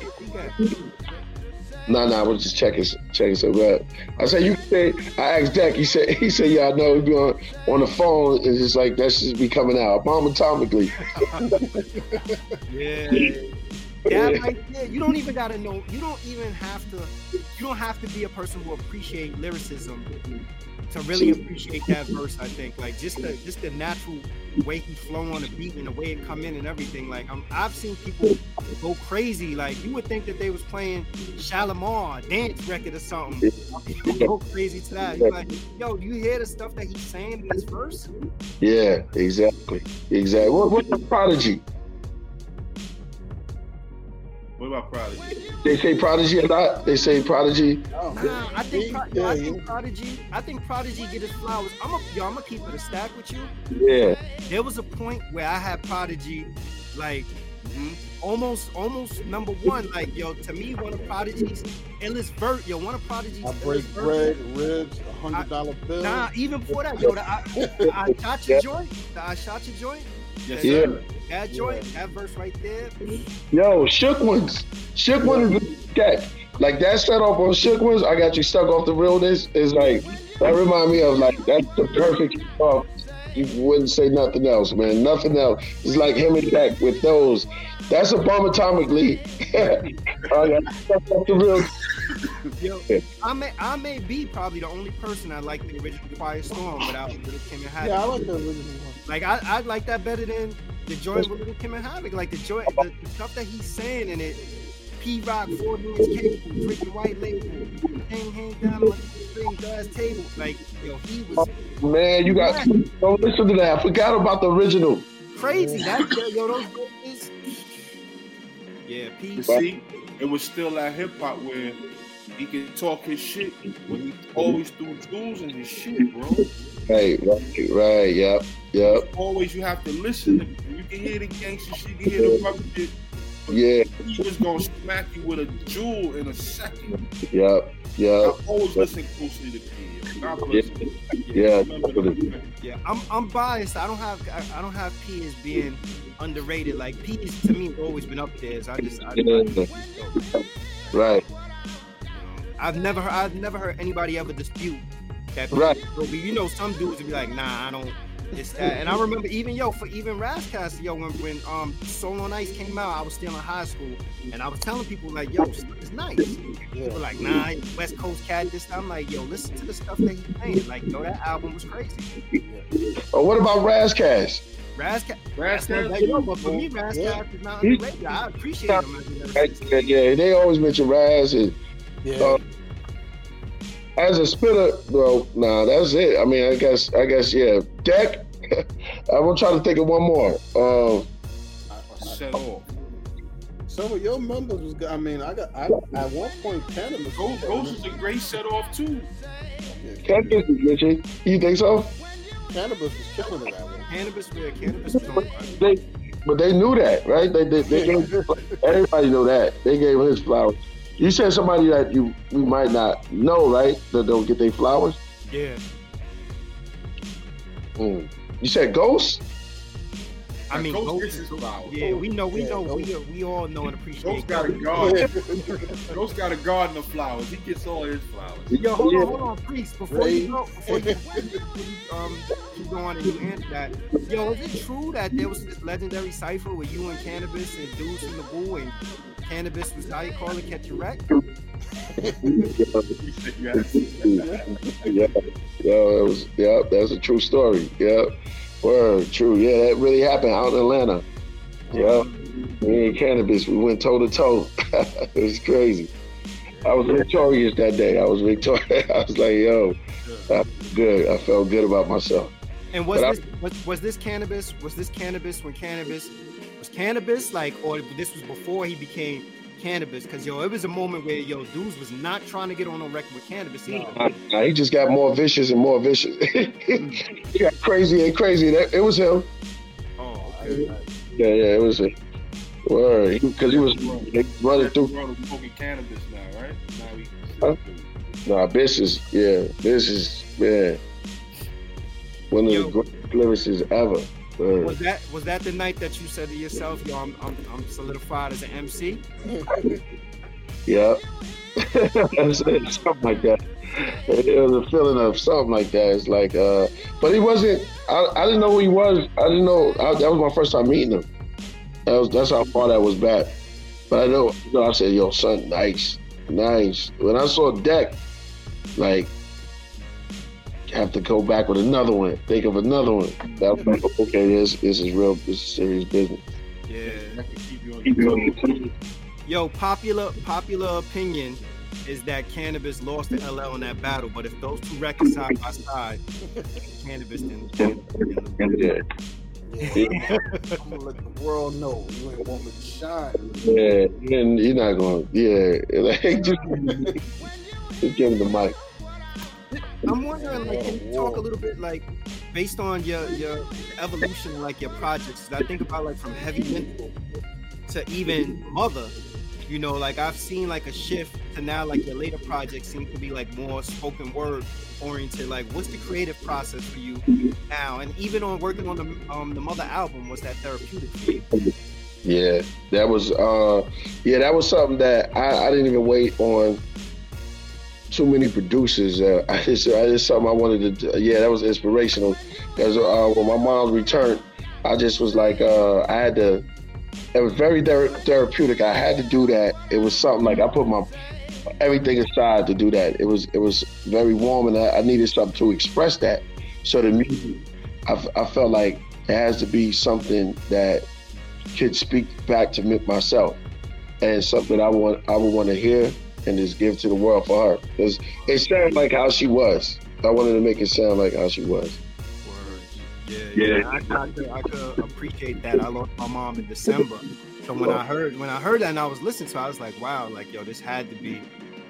Say? You got- No, no, I was just checking, checking some rap. I said, you say, I asked Deck, he said, he said, yeah, I know, he be on, on the phone, it's just like, that should be coming out, bomb atomically. Yeah. That right there, you don't even gotta know. You don't even have to. You don't have to be a person who appreciate lyricism to really appreciate that verse. I think like just the just the natural way he flow on the beat and the way it come in and everything. Like I'm, I've seen people go crazy. Like you would think that they was playing Shalimar dance record or something. People go crazy to that. You're like, yo, do you hear the stuff that he's saying in this verse? Yeah, exactly, exactly. What, what's the prodigy? What about Prodigy? They say prodigy a lot. They say prodigy. Nah, I think, Pro- yeah, I yeah. think Prodigy. I think Prodigy get his flowers. I'm a, yo, I'm gonna keep it a stack with you. Yeah, There was a point where I had Prodigy, like Mhm. almost, almost number one. Like yo, to me, one of Prodigy's illest verse. Yo, one of Prodigy's I break bread, verses. ribs, a hundred dollar bill. Nah, even before that, yo, the I, I shot your joint. The I shot your joint. Yes, Yeah. sir. That joint, that verse right there. yo, shook ones. Shook ones is that. Like that set off on shook ones. I got you stuck off the realness. Is like that remind me of like that's the perfect off. You wouldn't say nothing else, man. Nothing else. It's like him and Dak with those. That's a bomb atomically. I got stuck off the real. Yo, I may, I may be probably the only person I like the original Quiet Storm without Little Kim and Havoc. Yeah, I like the original one. Like I, I like that better than the joint with Little Kim and Havoc. Like the joint, the, the stuff that he's saying in it. P Rock, four minutes cable, drinking white label, hang hang down on the string glass table. Like yo, he was Man, you got. Don't listen to that. I forgot about the original. crazy. That yo, yo those voices. Yeah, PC. It was still that hip hop where he could talk his shit, but he always threw jewels in his shit, bro. Right, right, right. Yep, yep. Always you have to listen. To, you can hear the gangster shit, you can hear the rubber shit. Yeah, He was gonna smack you with a jewel in a second. yep, I yep. always listen closely to P. yo. God bless him. Yeah, Yeah, I'm I'm biased. I don't have I, I don't have P as being underrated. Like P is, to me always been up there. So I just I, Yeah. right. I've never I've never heard anybody ever dispute that. P Right. But you know, some dudes would be like, Nah, I don't. It's that, and I remember even yo for even Ras Kass, yo when when um Soul on Ice came out, I was still in high school, and I was telling people like, yo, it's nice. Yeah. People were like, nah, West Coast cat. This I'm like, yo, listen to the stuff that he's playing. Like, yo, that album was crazy. Oh, what about Ras Kass? Razzcast, Ras Kass, like, yo, but for me, Ras Kass Yeah. is not underrated. I appreciate him. as an artist. Yeah, yeah, they always mention Ras and Yeah. uh, as a spitter. Well, nah, that's it. I mean, I guess, I guess, yeah. Deck. I'm gonna try to think of one more. Uh, Shut off. Some of your members was. good. I mean, I got. I, at one point, Canibus. Ghost, Ghost was a great set off too. Yeah, Canibus is mentioned. You think so? Canibus was killing it at one. Canibus, yeah, Canibus was on. They, but they knew that, right? They, they, they gave, everybody know that. They gave him his flowers. You said somebody that you we might not know, right? That don't get their flowers. Yeah, Mm. You said Ghost. I mean, Ghost Ghost gets is- his flowers. yeah, we know, we Yeah, know, we, Ghost- we all know and appreciate. Ghost appreciate. got a garden. Ghost got a garden of flowers. He gets all his flowers. Yo, hold Yeah. on, hold on, priest. Before you go, before you, before you um, keep going and you answer that, yo, is it true that there was this legendary cipher with you and Canibus and dudes in the Boo and Canibus was how you call it, catch a wreck? He said, yes. yeah, yeah, it was. Yeah, that's a true story. Yeah, word, true. Yeah, that really happened out in Atlanta. Yeah, me and Canibus, we went toe to toe. It was crazy. I was victorious that day. I was victorious. I was like, yo, I good. I felt good about myself. And was But I- this was, was this Canibus? Was this Canibus when Canibus was Canibus like, or this was before he became Canibus? Because yo, it was a moment where yo, dudes was not trying to get on a record with Canibus either. Nah, nah, he just got more vicious and more vicious. he got crazy and crazy. That, it was him. Oh, okay. Yeah, yeah, it was him. Word, because he was they running through. Smoking cannabis now, right? Now we. Huh? Nah, this is yeah, this is man, one of Yo. the greatest lyricists ever. Was that was that the night that you said to yourself, yo, I'm I'm, I'm solidified as an MC? Yeah, something like that. It was a feeling of something like that. It's like, uh, but he wasn't. I, I didn't know who he was. I didn't know. I, that was my first time meeting him. That was that's how far that was back. But I know, you know, I said, "Yo, son, nice, nice." When I saw Deck, like, have to go back with another one. Think of another one. That was like, okay, this this is real. This is serious business. Yeah, that can keep you on your toes. Yo, popular popular opinion is that Canibus lost to LL in that battle, but if those two records side by side, Canibus didn't. Yeah, Yeah. I'm gonna let the world know you ain't want me to shine. yeah. And you're not gonna. Yeah, like just, just give him the mic. I'm wondering, like, can you talk a little bit, like, based on your your evolution, like your projects? I think about like from heavy mental to even mother. You know, like I've seen like a shift to now, like your later projects seem to be like more spoken word oriented. Like, what's the creative process for you now? And even on working on the um the mother album, was that therapeutic for you? Yeah, that was uh yeah, that was something that I, I didn't even wait on too many producers. Uh, I just I just something I wanted to yeah, that was inspirational. Because uh, when my mom returned, I just was like uh I had to it was very ther- therapeutic. I had to do that. It was something like I put my everything aside to do that. It was it was very warm and I, I needed something to express that. So the music I, I felt like it has to be something that could speak back to me, myself and something I want I would want to hear and just give to the world for her because it sounded like how she was. I wanted to make it sound like how she was. Yeah, Yeah. I, I, could, I could appreciate that. I lost my mom in December, so when I heard when I heard that and I was listening to, it, I was like, wow, like yo, this had to be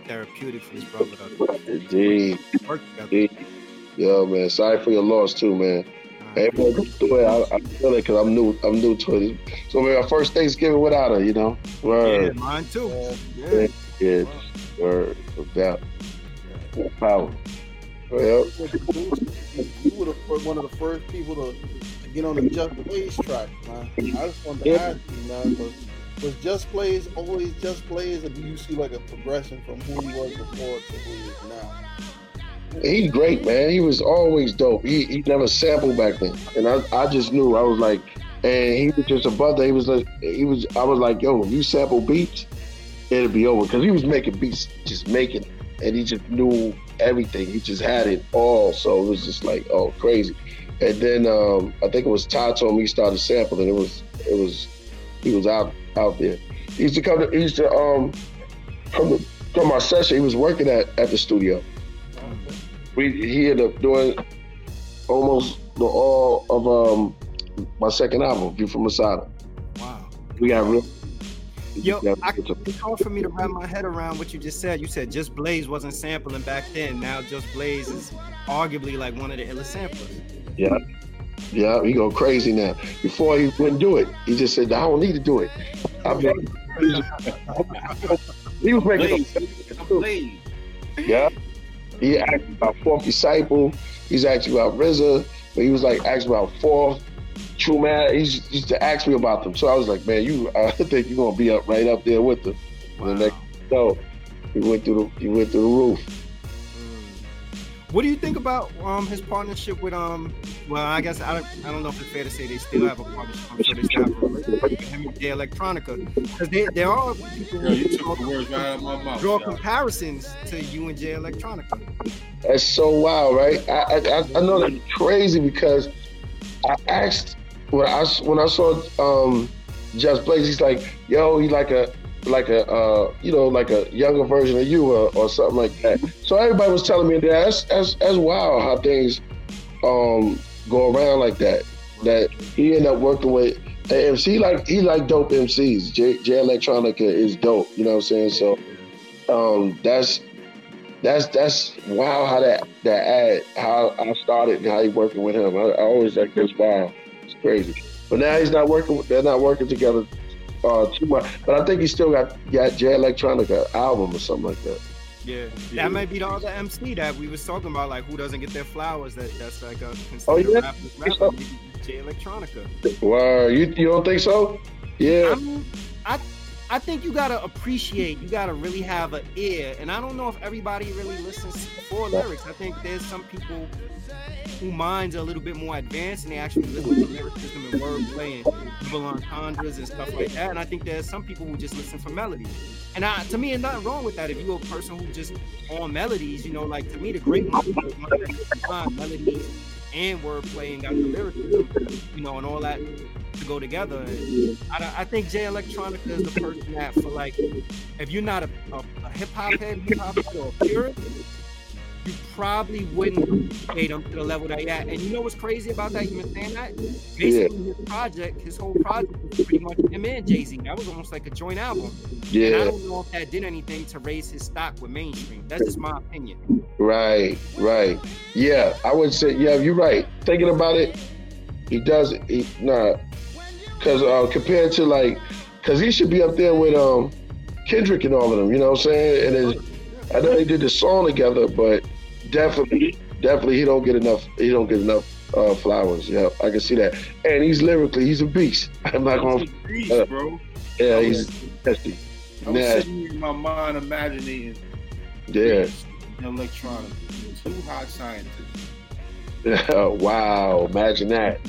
therapeutic for this brother to Indeed, work together. indeed. Yo, man, sorry for your loss too, man. Everybody go through it. I, I feel it because I'm new. I'm new to it. So maybe our first Thanksgiving without her, you know. Yeah, Word, mine too. Yeah. Yeah. yeah, word, no doubt. Power. Well, You were the, one of the first people to, to get on the Just Blaze track, man. I just wanted to Yeah. ask you, man, was, was Just Blaze always Just Blaze, or do you see like a progression from who he was before to who he is now? he's great, man. He was always dope. He he never sampled back then, and I, I just knew I was like, and he was just a brother. He was like, he was. I was like, yo, you sample beats, it'll be over because he was making beats, just making, and he just knew everything. He just had it all, so it was just like, oh, crazy. And then um, I think it was Todd told me he started sampling. It was it was he was out out there. He used to come to he used to um come to, come my session. He was working at at the studio. We he ended up doing almost the all of um my second album, View from Masada. Wow. We got real. Yo, I, it's hard for me to wrap my head around what you just said. You said Just Blaze wasn't sampling back then. Now Just Blaze is arguably like one of the illest samplers. Yeah. Yeah, he go crazy now. Before he wouldn't do it. He just said, I don't need to do it. I mean, he was making Blaze. Yeah. He asked about Fourth Disciple. He's asking about RZA, but he was like asking about Fourth, True Man. He used to ask me about them. So I was like, man, you I think you're gonna be up right up there with them. Wow. The next so he went through the he went through the roof. What do you think about um, his partnership with um? Well, I guess I don't, I don't know if it's fair to say they still have a partnership. I'm sure they still have a relationship with him and Jay Electronica because they there are people Yo, you who took the words right out of my mouth. draw yo. comparisons to you and Jay Electronica. That's so wild, right? I I, I- I know that's crazy because I asked when I when I saw um Just Blaze, he's like, yo, he like a like a uh, you know like a younger version of you or, or something like that. So everybody was telling me that that's that's that's wild how things um go around like that. That he ended up working with the MC like he like dope MCs. J, Jay Electronica is dope. You know what I'm saying? So um that's that's that's wow how that that ad how I started and how he working with him. I, I always like this wow, it's crazy. But now he's not working. They're not working together uh, too much. But I think he still got got Jay Electronica album or something like that. Yeah, that might be the other MC that we was talking about, like who doesn't get their flowers. That that's like a considered Oh, yeah? rapper's rapper, maybe Jay Electronica. Wow, you you don't think so? Yeah, I mean, I I think you gotta appreciate. You gotta really have an ear, and I don't know if everybody really listens for lyrics. I think there's some people who minds are a little bit more advanced and they actually listen to lyricism and wordplay and double entendres and stuff like that. And I think there's some people who just listen for melody. And I, to me, there's nothing wrong with that. If you're a person who just on melodies, you know, like to me, the great one melodies and wordplay and got the lyricism, you know, and all that to go together. And I, I think Jay Electronica is the person that, for like, if you're not a, a, a hip hop head, hip hop or a purist, you probably wouldn't appreciate him to the level that he at. And you know what's crazy about that? You understand that? Basically, his project, his whole project was pretty much him and Jay Z. That was almost like a joint album. And I don't know if that did anything to raise his stock with mainstream. That's just my opinion. right, right. Yeah, I would say yeah, you're right. Thinking about it, he does. He nah, because uh, compared to like, because he should be up there with um Kendrick and all of them. You know what I'm saying? And I know they did the song together, but definitely, definitely, he don't get enough. He don't get enough uh, flowers. Yeah, I can see that. And he's lyrically, he's a beast. I'm not gonna. Beast, uh, bro. Yeah, he's nasty. I was Nasty. sitting in my mind imagining Yeah. electronic, two hot scientists. wow. Imagine that.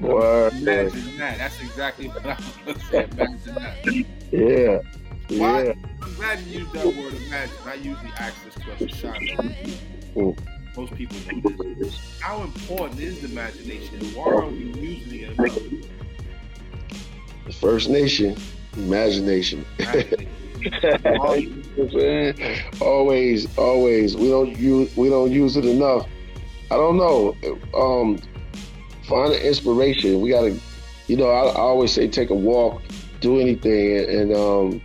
Word. Imagine that. That's exactly what I was gonna. Imagine that. Yeah. Why? Yeah. I'm glad you used that word imagine. I usually ask this question, Sean. Mm. Most people know this. How important is the imagination? Why are we using it? The First Nation. Imagination. always, always. We don't use we don't use it enough. I don't know. Um, find an inspiration. We gotta, you know. I, I always say take a walk, do anything, and, and um,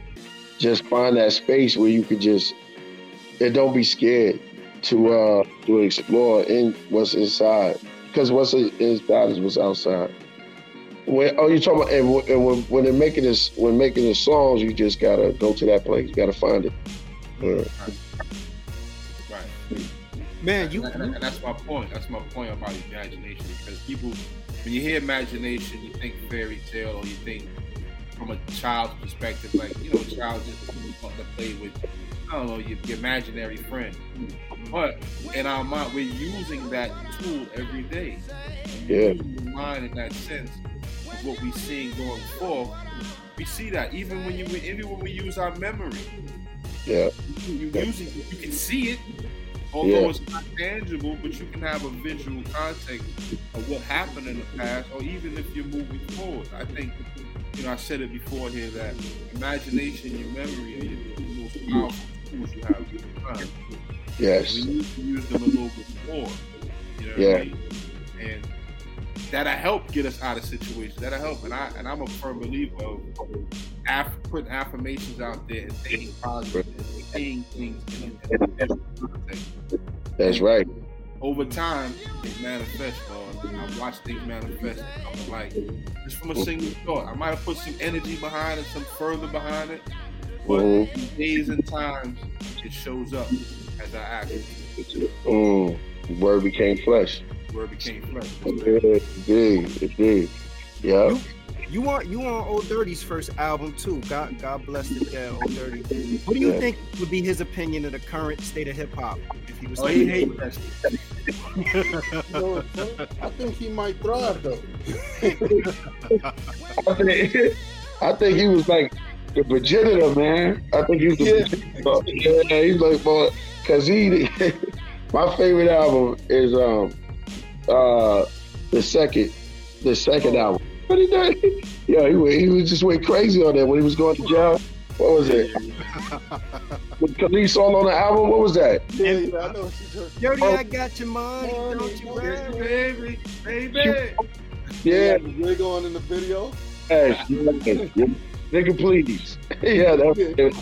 just find that space where you could just and don't be scared to uh to explore in what's inside because what's inside is what's outside. When oh you talking about and, when- and when when they're making this when making the songs you just gotta go to that place you gotta find it. Yeah. Right. Man, you, and, and that's my point. That's my point about imagination because people, when you hear imagination, you think fairy tale or you think from a child's perspective, like you know, a child just wants to play with, I don't know, your, your imaginary friend. But in our mind, we're using that tool every day. Yeah. Using mind in that sense of what we're seeing going forth. We see that even when you even when we use our memory, Yeah. you using you can see it, although Yeah. it's not tangible, but you can have a visual context of what happened in the past, or even if you're moving forward. I think, you know, I said it before here that imagination, your memory, are your the most powerful tools you have at the time. Yes. We need to use them a little bit more. You know what Yeah. I mean? And that'll help get us out of situations. That'll help. And I and I'm a firm believer of aff- putting affirmations out there and thinking positive and saying things in context. That's right. Over time, it manifests, Lord. I watch things manifest to light. Just from a single thought. I might have put some energy behind it, some further behind it, but Mhm. days and times, it shows up as I act. Mm. Word became flesh. Where it became flesh. It did. It did. Yeah. You want you on Old Dirty's first album too. God God bless the dead Old Dirty. What do you Yeah. think would be his opinion of the current state of hip hop if he was? Oh, he hates that shit. You know? I think he might thrive though. I think, I think he was like the progenitor, man. I think he's the Yeah. progenitor. Yeah, he's like, boy, because he, my favorite album is um uh the second, the second album. What he did? Yeah, he, went- he was just went crazy on that when he was going to jail. What was it? With Kelis all on the album? What was that? Yeah, yeah, I know what you're talking Dirty, Oh. I got your money. Money, Don't you money. worry. Baby, baby. Yeah, The wig on in the video. yes, yes. Nigga, please. yeah, that,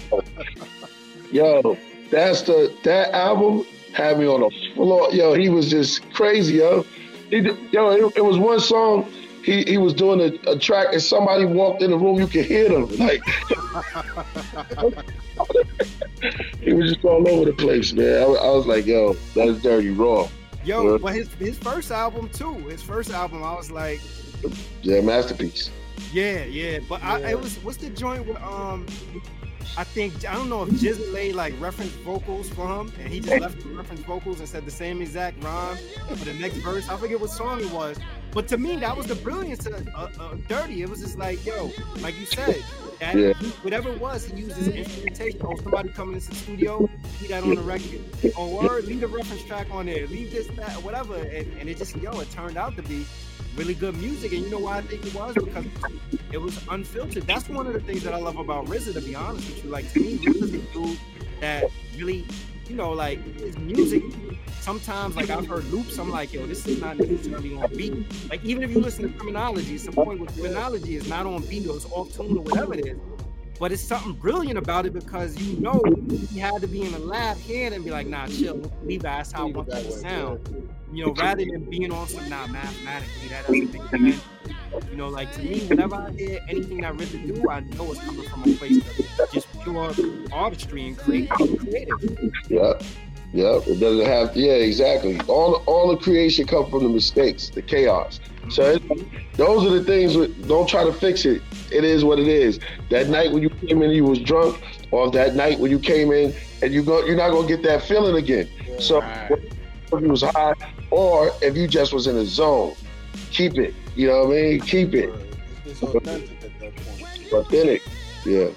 yo, that's the that album had me on the floor. Yo, he was just crazy, yo. He, yo, it, it was one song. He, he was doing a, a track and somebody walked in the room. You could hear them. Like he was just all over the place, man. I, was- I was like, yo, that's dirty raw. Yo, Yeah. but his his first album too. His first album, I was like, Yeah, masterpiece. Yeah, yeah. But I, it was what's the joint with um. I think I don't know if Jizzy laid like reference vocals for him, and he just left the reference vocals and said the same exact rhyme for the next verse. I forget what song it was, but to me that was the brilliance of uh, uh, Dirty. It was just like, yo, like you said, that Yeah. he- whatever it was, he used his instrumentation. Or somebody coming into the studio, he that on the record. Or leave the reference track on there, leave this, that, whatever, and, and it just yo, it turned out to be really good music. And you know why I think it was because it was unfiltered. That's one of the things that I love about RZA. To be honest with you, like to me, RZA's a dude that really, you know, like his music. Sometimes, like I've heard loops, I'm like, yo, this is not necessarily on beat. Like even if you listen to Criminology, the point with Criminology is not on beat or it's off tune or whatever it is. But it's something brilliant about it because you know he had to be in the lab here and be like, nah, chill, leave that. That's how I want that that sound you know, rather than being on some nah mathematically, that doesn't make sense. You know, like to me, whenever I hear anything that RZA do, I know it's coming from a place of just pure artistry and creative. Yeah, yeah. It doesn't have. Yeah, exactly. All all the creation come from the mistakes, the chaos. So it, those are the things. With, don't try to fix it. It is what it is. That night when you came in, you was drunk, or that night when you came in and you go, you're not gonna get that feeling again. Yeah. So Right. if you was high, or if you just was in a zone, keep it. You know what I mean? Keep it it's authentic at that point. authentic. Yeah.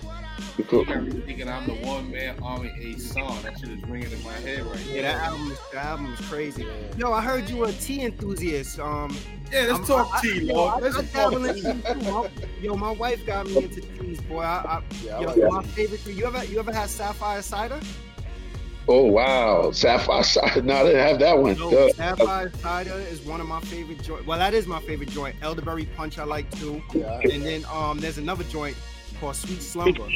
You cool. You got thinking I'm the one man army A song. That shit is ringing in my head right Yeah, that album is that album is crazy. Yeah. Yo, I heard you were a tea enthusiast. Um, Yeah, let's I'm- talk I- tea, yo, Lord. Let's I talk tea. tea, too. My- Yo, my wife got me into teas, boy. I, I, Yeah, yo, like my favorite. tea. You ever you ever had sapphire cider? Oh wow, Sapphire Cider. No, I didn't have that one. No, Duh. sapphire cider is one of my favorite joint. Well, that is my favorite joint. Elderberry punch I like too. Yeah, And then um, there's another joint called Sweet Slumber.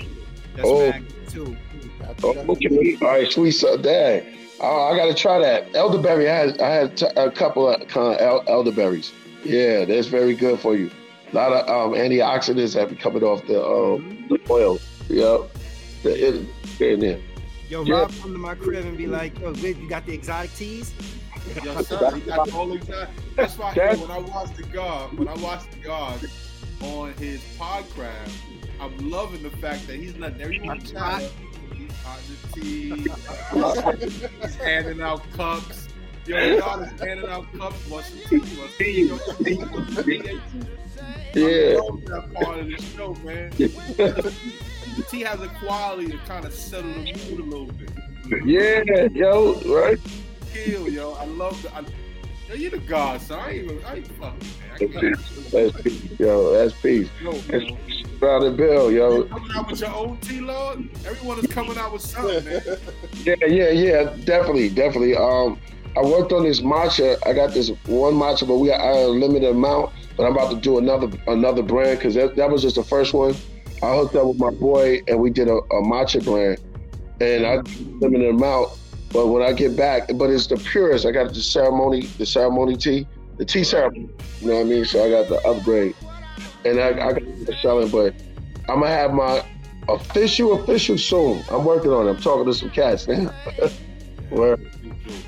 That's Oh. back too. I, I Oh, think I okay. All right, sweet son, dang. Oh, I gotta try that. Elderberry, I had, I had t- a couple of kind of el- elderberries. Yeah, that's very good for you. A lot of um, antioxidants have been coming off the, um, the oil. Yep. The, it, in there. Yo, Yeah. Rob come to my crib and be like, yo, Vic, you got the exotic teas? Yes, sir. He got all exact. That's why That- when I watched the guard, when I watched the guard on his podcast, I'm loving the fact that he's letting everyone He's chat. He's hot the tea. he's handing out cups. Yo, God is handing out cups. Want some tea? Want some tea? Want some tea? Want some tea? Yeah. I love that part of the show, man. The tea has a quality to kind of settle the mood a little bit. Yeah, yo, right? Kill, yo. I love the. I, yo, you the god, son. I ain't even. I ain't fucking, man. I. That's peace, yo. That's peace. Yo, man. Brother Bill, yo. Coming out with your own tea, Lord. Everyone is coming out with something, man. Yeah, yeah, yeah. Definitely, definitely. Um, I worked on this matcha. I got this one matcha, but we got a limited amount. But I'm about to do another another brand because that, that was just the first one. I hooked up with my boy and we did a, a matcha brand, and I limited amount. But when I get back, but it's the purest. I got the ceremony, the ceremony tea, the tea ceremony. You know what I mean? So I got the upgrade, and I, I got the selling. But I'm gonna have my official official soon. I'm working on it. I'm talking to some cats now. Where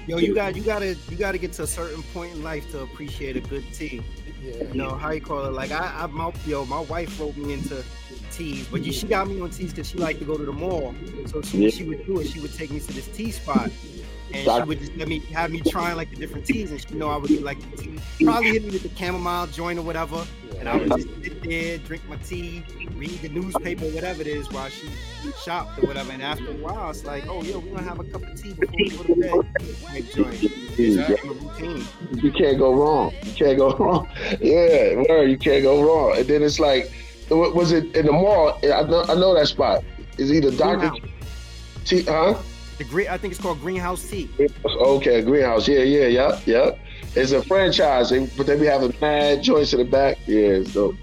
Yo, you got you gotta you gotta get to a certain point in life to appreciate a good tea. Yeah. You know how you call it? Like I, I my yo, my wife wrote me into teas, but she got me on teas because she liked to go to the mall. So she, Yeah. she would do it. She would take me to this tea spot, and Doc- she would just let me have me trying like the different teas, and she know I would get like the tea. Probably hit me with the chamomile joint or whatever, and I would just sit there, drink my tea, read the newspaper, whatever it is, while she shopped or whatever. And after a while, it's like, oh, yo, we're gonna have a cup of tea before we go to bed. Type joint. Exactly. A routine. you can't go wrong. You can't go wrong. Yeah, word, you can't go wrong. And then it's like, was it in the mall? I know, I know that spot. Is either Doctor Greenhouse. T, huh? The green, I think it's called Greenhouse Tea. Okay, greenhouse. Yeah, yeah, yeah, yeah. It's a franchise, they- but they be having mad joints in the back. Yeah, it's dope.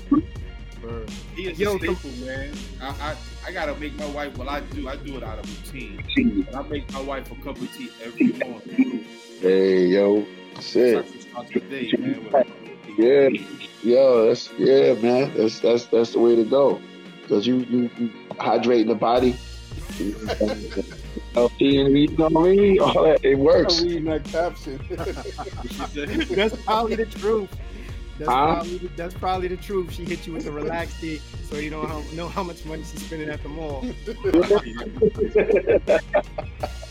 He is Yo, a staple, man. I, I I gotta make my wife. Well, I do. I do it out of routine. But I make my wife a cup of tea every morning. Hey, yo, That's shit. how she starts the day, man. with a cup of tea. Yeah, yo, that's yeah, man. That's that's that's the way to go. Cause you you, you hydrating the body. Healthy and you know what I mean? All that it I'm works. reading that caption. That's probably the truth. That's, Huh? probably, the- that's probably the truth. She hit you with the relaxed tea, so you don't how- know how much money she's spending at the mall.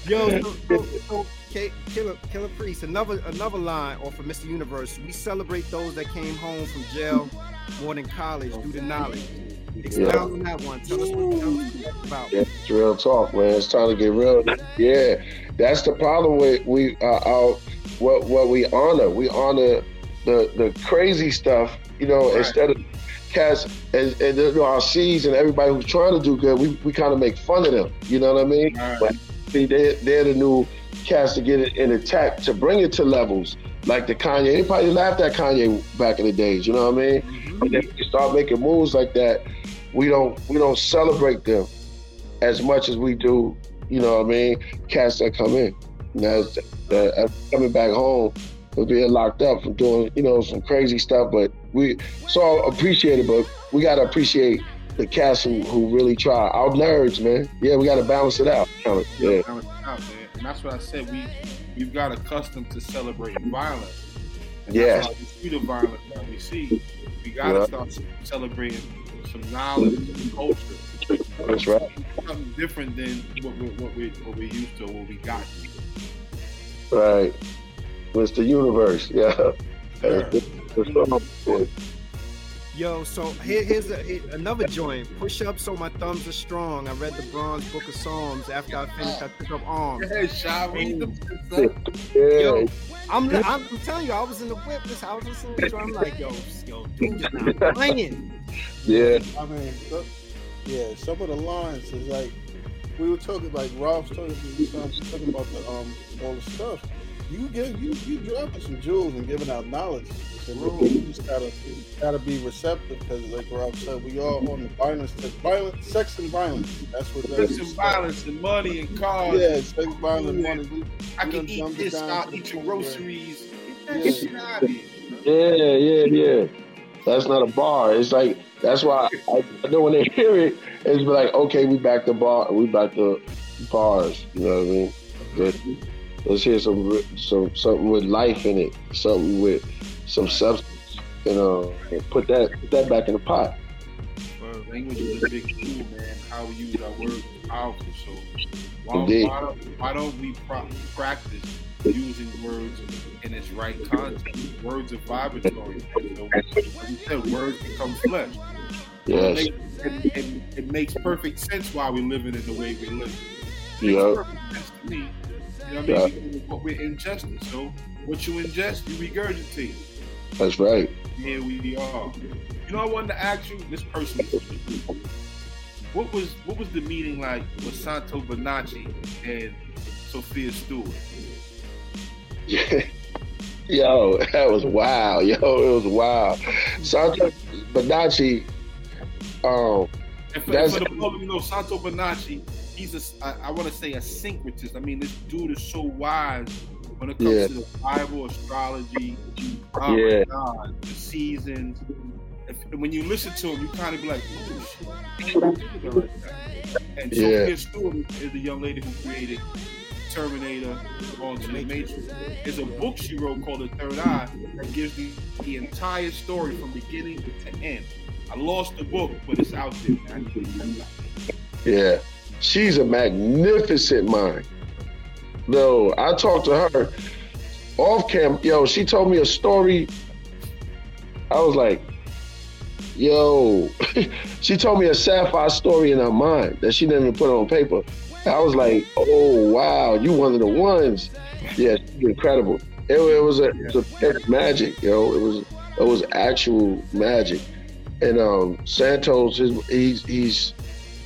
Yo, so, so, so K- Killah, Killah Priest, another another line off of Mr. Universe. We celebrate those that came home from jail more than college due to knowledge. Expound on that one. Tell us what, tell us what that's about. Yeah, it's real talk, man. It's time to get real. Yeah, that's the problem with we uh, our what what we honor. We honor the the crazy stuff, you know, Right. instead of cats and, and you know, our C's and everybody who's trying to do good. We, we kind of make fun of them. You know what I mean? Right. But see, they they're the new cats to get it in attack to bring it to levels like the Kanye. Anybody laughed at Kanye back in the days. You know what I mean? Mhm. And then you start making moves like that, we don't we don't celebrate them as much as we do, you know what I mean, cats that come in. That's uh, coming back home for being locked up from doing, you know, some crazy stuff. But we so appreciate it, but we gotta appreciate the cats who, who really try. Our nerds, man. Yeah, we gotta balance it out. Yeah. Balance it out, man. And that's what I said. We we've got accustomed to celebrating violence. And Yes. That's we see the violence that we see. We gotta Yeah. start celebrating some knowledge, and culture. That's right. Something different than what we what we what we used to, what we got. Right. Mr. Universe, yeah. Yeah. Yeah. Yo, so here, here's a, here- another joint. Push up so my thumbs are strong. I read the Bronze Book of Psalms. After I finished, I took up arms. Hey, Shy, read Yo, I'm, I'm, I'm telling you, I was in the whip. This I was listening to. it, I'm like, yo, yo, dude, is not playing. Yeah. I mean, so- yeah, some of the lines is like we were talking like Rob's talking, talking about the um all the stuff. You give you you dropping some jewels and giving out knowledge. And you just gotta gotta be receptive because, like Rob said, we all on the violence, violence, sex and violence. That's what that Sex and violence and money and cars. Yeah, sex, violence, money. We, I we can eat this, I'll eat your groceries. Yeah. shit out of here. Yeah, yeah, yeah. That's not a bar. It's like that's why I, I know when they hear it, it's like, okay, we back to bar, we back to bars. You know what I mean? But let's hear some, some something with life in it, something with some substance. You know, and put that put that back in the pot. language is a big tool, man. How we use our words is powerful. So why, Indeed. why, don't, why don't we pro- practice using words in its right context? Words are vibratory. So, like you said, words become flesh. It, makes, it, it, it makes perfect sense why we're living in the way we live. It makes Yeah. perfect sense to me. You know what I mean? What we're ingesting. So what you ingest, you regurgitate. That's right. Here we are. You know, I wanted to ask you this personally. What was what was the meeting like with Santo Bonacci and Sophia Stewart? Yo, that was wild. Yo, it was wild. Santo Bonacci, um, And for, That's- for the public, you know, Santo Bonacci, he's a, I, I want to say a syncretist. I mean, this dude is so wise when it comes Yeah. to the Bible, astrology, oh Yeah. my God, the seasons. If, when you listen to him, you kind of be like, oh shit. I didn't think about it like that. And Yeah. Sophia Stewart is the young lady who created Terminator on to the Matrix. There's a book she wrote called The Third Eye that gives the, the entire story from beginning to end. I lost the book, but it's out there. Man. I need to read it. yeah, she's a magnificent mind. No, I talked to her off cam. Yo, she told me a story. I was like, yo, she told me a sapphire story in her mind that she didn't even put on paper. I was like, oh wow, you one of the ones. Yeah, incredible. It, it was a, it was a magic, yo. It was it was actual magic. And um, Santos he's he's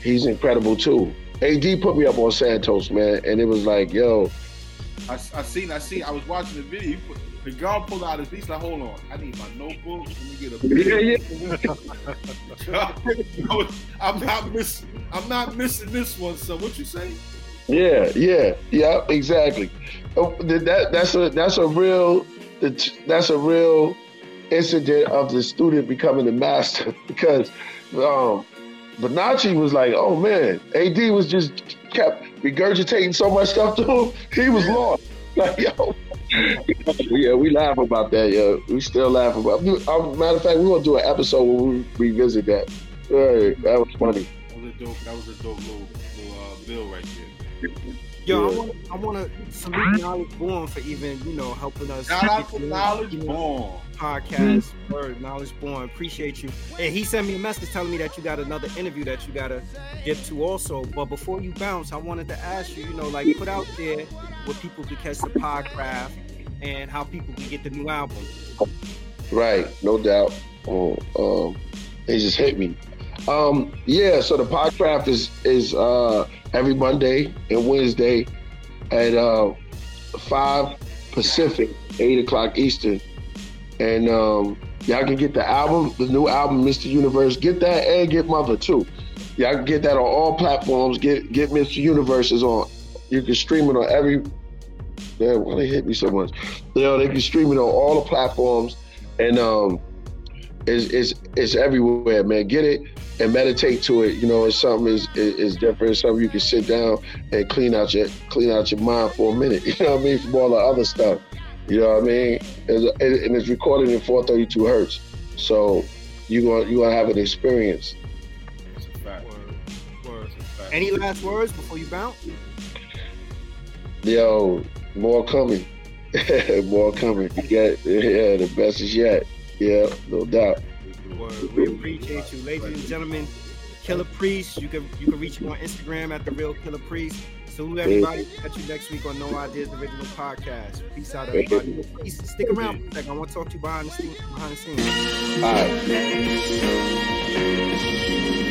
he's incredible too. AD put me up on Santos, man, and it was like, yo, I, I seen, I seen, I was watching the video. Put, the guy pulled out his piece. Like, hold on, I need my notebook. Let me get a. yeah, yeah. I'm not miss. I'm not missing this one. So what you say? Yeah, yeah, yeah, exactly. Oh, That that's a that's a real that's a real incident of the student becoming the master because um Bonacci was like, oh man, AD was just kept regurgitating so much stuff to him, he was lost. Like, yo, yeah, we laugh about that, Yeah, We still laugh about. Uh, matter of fact, we're gonna do an episode where we revisit that. Yeah, that was funny. That was a dope. That was a dope little, little uh, bill right there. Yo, I Yeah. want I want to salute Knowledge Born for even you know helping us. Shout out to Knowledge you know, Born. podcast. Word, Knowledge Born. Appreciate you. And he sent me a message telling me that you got another interview that you gotta get to also. But before you bounce, I wanted to ask you, you know, like put out there where people can catch the podcast and how people can get the new album. Right, no doubt. Oh, um, they just hit me. Um, yeah, so the podcast is is uh, every Monday and Wednesday at uh, five Pacific, eight o'clock Eastern, and um, y'all can get the album, the new album, Mr. Universe. Get that and get Mother too. Y'all can get that on all platforms. Get get Mr. Universe is on. You can stream it on every. Damn, why they hit me so much? You know, they can stream it on all the platforms and um it's, it's it's everywhere man get it and meditate to it you know it's something is is different it's something you can sit down and clean out your clean out your mind for a minute you know what i mean from all the other stuff you know what i mean it's, and it's recorded in 432 hertz so you're gonna you're gonna have an experience It's a fact. Word, word. It's a fact. Any last words before you bounce? yo more coming more coming yeah yeah the best is yet yeah no doubt Word. We appreciate you, ladies and gentlemen. Killah Priest. You can you can reach him on Instagram at the Real Killah Priest. Salute everybody. Catch you next week on No Ideas Original Podcast. Peace out, everybody. Please stick around for a second. I want to talk to you behind the scenes. Behind the scenes. all right